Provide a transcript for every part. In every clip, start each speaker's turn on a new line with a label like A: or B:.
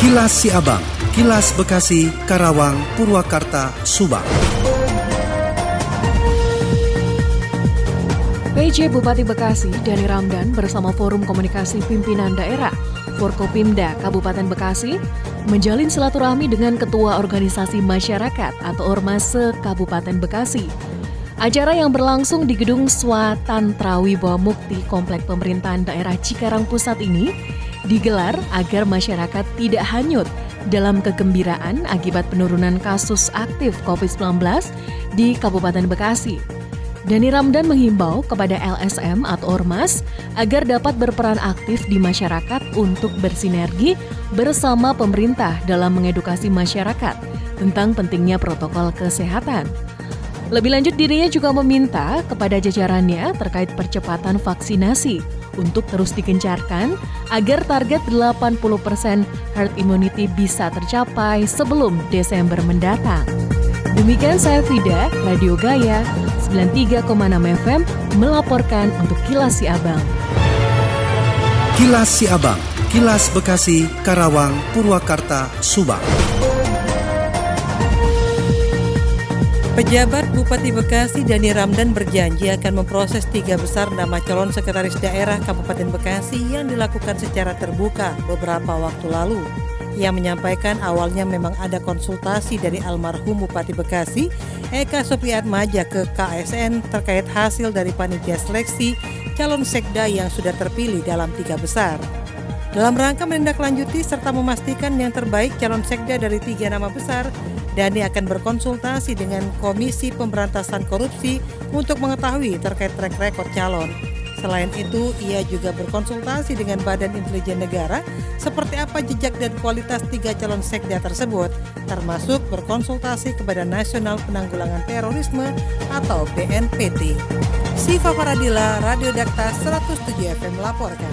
A: Kilas Siabang, Kilas Bekasi, Karawang, Purwakarta, Subang.
B: PJ Bupati Bekasi, Dani Ramdan bersama Forum Komunikasi Pimpinan Daerah, Forkopimda Kabupaten Bekasi, menjalin silaturahmi dengan Ketua Organisasi Masyarakat atau Ormas se-Kabupaten Bekasi. Acara yang berlangsung di Gedung Swatantrawi Bawah Mukti Komplek Pemerintahan Daerah Cikarang Pusat ini digelar agar masyarakat tidak hanyut dalam kegembiraan akibat penurunan kasus aktif COVID-19 di Kabupaten Bekasi. Dani Ramdan menghimbau kepada LSM atau Ormas agar dapat berperan aktif di masyarakat untuk bersinergi bersama pemerintah dalam mengedukasi masyarakat tentang pentingnya protokol kesehatan. Lebih lanjut dirinya juga meminta kepada jajarannya terkait percepatan vaksinasi untuk terus digencarkan agar target 80% herd immunity bisa tercapai sebelum Desember mendatang. Demikian saya Fida, Radio Gaya 93,6 FM melaporkan untuk Kilas Si Abang.
A: Kilas Si Abang, Kilas Bekasi, Karawang, Purwakarta, Subang.
C: Pejabat Bupati Bekasi Dani Ramdan berjanji akan memproses tiga besar nama calon sekretaris daerah Kabupaten Bekasi yang dilakukan secara terbuka beberapa waktu lalu. Ia menyampaikan awalnya memang ada konsultasi dari almarhum Bupati Bekasi, Eka Sopiat Maja ke KSN terkait hasil dari panitia seleksi calon sekda yang sudah terpilih dalam tiga besar. Dalam rangka menindaklanjuti serta memastikan yang terbaik calon sekda dari tiga nama besar, Dani akan berkonsultasi dengan Komisi Pemberantasan Korupsi untuk mengetahui terkait track record calon. Selain itu, ia juga berkonsultasi dengan Badan Intelijen Negara seperti apa jejak dan kualitas tiga calon sekda tersebut, termasuk berkonsultasi kepada Nasional Penanggulangan Terorisme atau BNPT. Siva Paradila, Radio Dakta 107 FM melaporkan.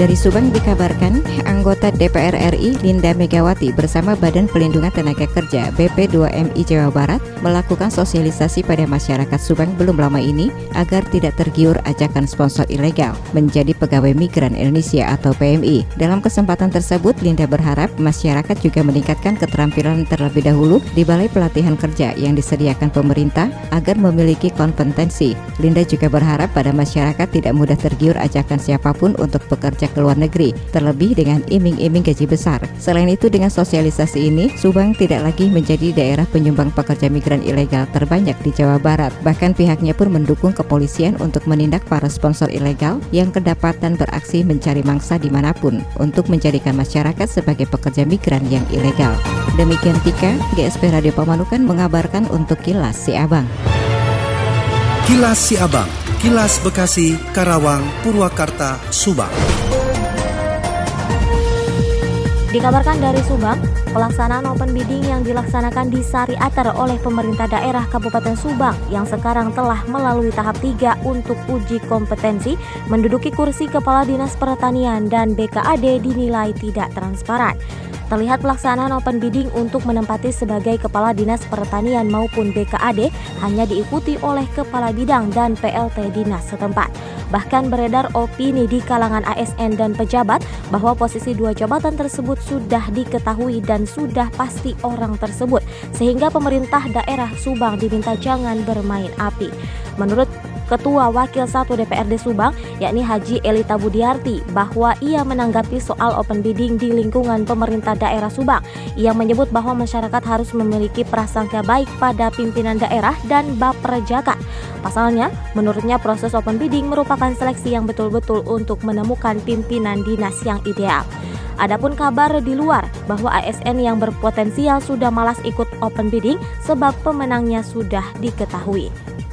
D: Dari Subang dikabarkan, anggota DPR RI Linda Megawati bersama Badan Pelindungan Tenaga Kerja BP2MI Jawa Barat melakukan sosialisasi pada masyarakat Subang belum lama ini agar tidak tergiur ajakan sponsor ilegal menjadi pegawai migran Indonesia atau PMI. Dalam kesempatan tersebut, Linda berharap masyarakat juga meningkatkan keterampilan terlebih dahulu di Balai Pelatihan Kerja yang disediakan pemerintah agar memiliki kompetensi. Linda juga berharap pada masyarakat tidak mudah tergiur ajakan siapa pun untuk bekerja ke luar negeri, terlebih dengan iming-iming gaji besar. Selain itu, dengan sosialisasi ini, Subang tidak lagi menjadi daerah penyumbang pekerja migran ilegal terbanyak di Jawa Barat. Bahkan pihaknya pun mendukung kepolisian untuk menindak para sponsor ilegal yang kedapatan beraksi mencari mangsa di mana pun untuk menjadikan masyarakat sebagai pekerja migran yang ilegal. Demikian Tika, GSP Radio Pamanukan mengabarkan untuk Kilas Si Abang.
A: Kilas Si Abang, Kilas Bekasi, Karawang, Purwakarta, Subang.
E: Dikabarkan dari Subang, pelaksanaan open bidding yang dilaksanakan di Sari Atar oleh pemerintah daerah Kabupaten Subang yang sekarang telah melalui tahap 3 untuk uji kompetensi menduduki kursi Kepala Dinas Pertanian dan BKAD dinilai tidak transparan. Terlihat pelaksanaan open bidding untuk menempati sebagai Kepala Dinas Pertanian maupun BKAD hanya diikuti oleh Kepala Bidang dan PLT Dinas setempat. Bahkan beredar opini di kalangan ASN dan pejabat bahwa posisi dua jabatan tersebut sudah diketahui dan sudah pasti orang tersebut, sehingga pemerintah daerah Subang diminta jangan bermain api. Menurut Ketua Wakil 1 DPRD Subang, yakni Haji Elita Budiarti, bahwa ia menanggapi soal open bidding di lingkungan pemerintah daerah Subang. Ia menyebut bahwa masyarakat harus memiliki prasangka baik pada pimpinan daerah dan Baperjaka. Pasalnya, menurutnya proses open bidding merupakan seleksi yang betul-betul untuk menemukan pimpinan dinas yang ideal. Adapun kabar di luar bahwa ASN yang berpotensial sudah malas ikut open bidding sebab pemenangnya sudah diketahui.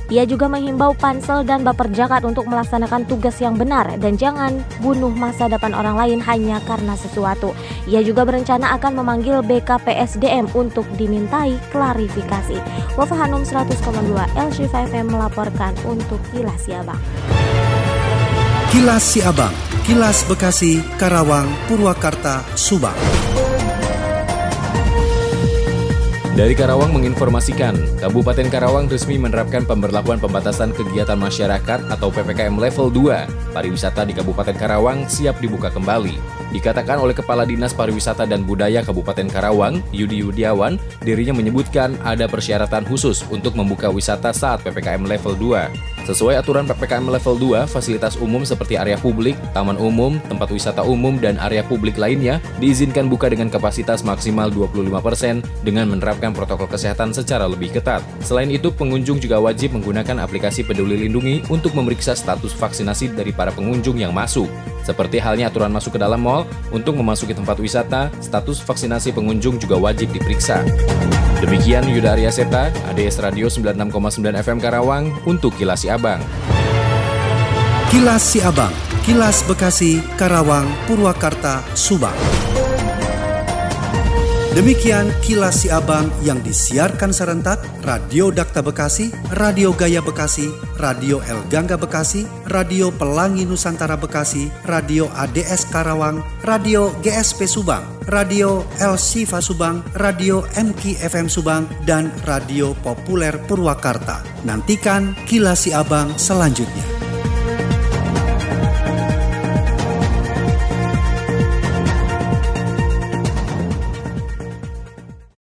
E: Ia juga menghimbau Pansel dan Baperjakat untuk melaksanakan tugas yang benar dan jangan bunuh masa depan orang lain hanya karena sesuatu. Ia juga berencana akan memanggil BKPSDM untuk dimintai klarifikasi. Wafa Hanum 100,2 LC FM melaporkan untuk Kilas Siabang.
A: Kilas Siabang, Kilas Bekasi, Karawang, Purwakarta, Subang.
F: Dari Karawang menginformasikan, Kabupaten Karawang resmi menerapkan pemberlakuan pembatasan kegiatan masyarakat atau PPKM level 2. Pariwisata di Kabupaten Karawang siap dibuka kembali. Dikatakan oleh Kepala Dinas Pariwisata dan Budaya Kabupaten Karawang, Yudi Yudiawan, dirinya menyebutkan ada persyaratan khusus untuk membuka wisata saat PPKM level 2. Sesuai aturan PPKM level 2, fasilitas umum seperti area publik, taman umum, tempat wisata umum, dan area publik lainnya diizinkan buka dengan kapasitas maksimal 25% dengan menerapkan protokol kesehatan secara lebih ketat. Selain itu, pengunjung juga wajib menggunakan aplikasi Peduli Lindungi untuk memeriksa status vaksinasi dari para pengunjung yang masuk. Seperti halnya aturan masuk ke dalam mall, untuk memasuki tempat wisata, status vaksinasi pengunjung juga wajib diperiksa. Demikian Yuda Arya Seta, ADS Radio 96,9 FM Karawang untuk Kilas Si Abang.
A: Kilas Si Abang, Kilas Bekasi, Karawang, Purwakarta, Subang. Demikian kilas si abang yang disiarkan serentak Radio Dakta Bekasi, Radio Gaya Bekasi, Radio El Gangga Bekasi, Radio Pelangi Nusantara Bekasi, Radio ADS Karawang, Radio GSP Subang, Radio El Sifa Subang, Radio MK FM Subang, dan Radio Populer Purwakarta. Nantikan kilas si abang selanjutnya.